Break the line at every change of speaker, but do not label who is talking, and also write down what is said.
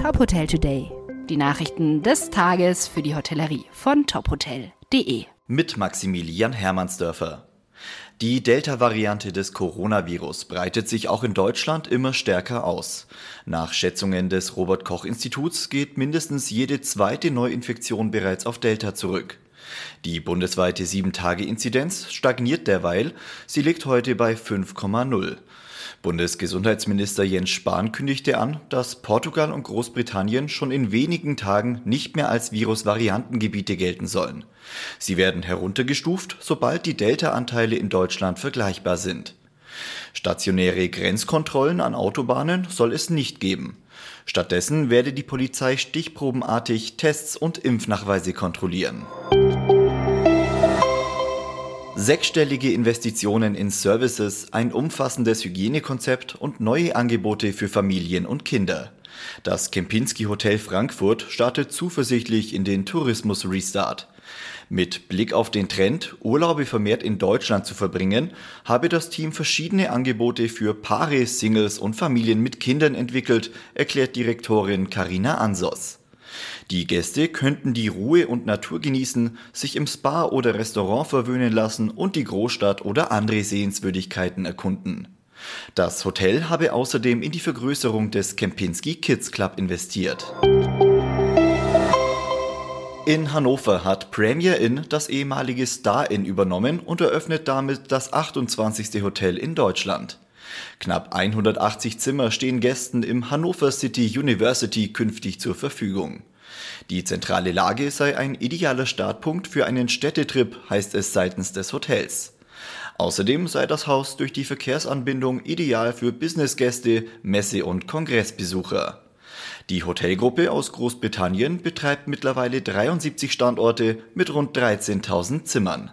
Top Hotel Today. Die Nachrichten des Tages für die Hotellerie von tophotel.de.
Mit Maximilian Hermannsdörfer. Die Delta-Variante des Coronavirus breitet sich auch in Deutschland immer stärker aus. Nach Schätzungen des Robert Koch Instituts geht mindestens jede zweite Neuinfektion bereits auf Delta zurück. Die bundesweite 7-Tage-Inzidenz stagniert derweil, sie liegt heute bei 5,0. Bundesgesundheitsminister Jens Spahn kündigte an, dass Portugal und Großbritannien schon in wenigen Tagen nicht mehr als Virusvariantengebiete gelten sollen. Sie werden heruntergestuft, sobald die Delta-Anteile in Deutschland vergleichbar sind. Stationäre Grenzkontrollen an Autobahnen soll es nicht geben. Stattdessen werde die Polizei stichprobenartig Tests und Impfnachweise kontrollieren. Sechsstellige Investitionen in Services, ein umfassendes Hygienekonzept und neue Angebote für Familien und Kinder. Das Kempinski Hotel Frankfurt startet zuversichtlich in den Tourismus-Restart. Mit Blick auf den Trend, Urlaube vermehrt in Deutschland zu verbringen, habe das Team verschiedene Angebote für Paare, Singles und Familien mit Kindern entwickelt, erklärt Direktorin Karina Ansos. Die Gäste könnten die Ruhe und Natur genießen, sich im Spa oder Restaurant verwöhnen lassen und die Großstadt oder andere Sehenswürdigkeiten erkunden. Das Hotel habe außerdem in die Vergrößerung des Kempinski Kids Club investiert. In Hannover hat Premier Inn das ehemalige Star Inn übernommen und eröffnet damit das 28. Hotel in Deutschland. Knapp 180 Zimmer stehen Gästen im Hannover City University künftig zur Verfügung. Die zentrale Lage sei ein idealer Startpunkt für einen Städtetrip, heißt es seitens des Hotels. Außerdem sei das Haus durch die Verkehrsanbindung ideal für Businessgäste, Messe- und Kongressbesucher. Die Hotelgruppe aus Großbritannien betreibt mittlerweile 73 Standorte mit rund 13.000 Zimmern.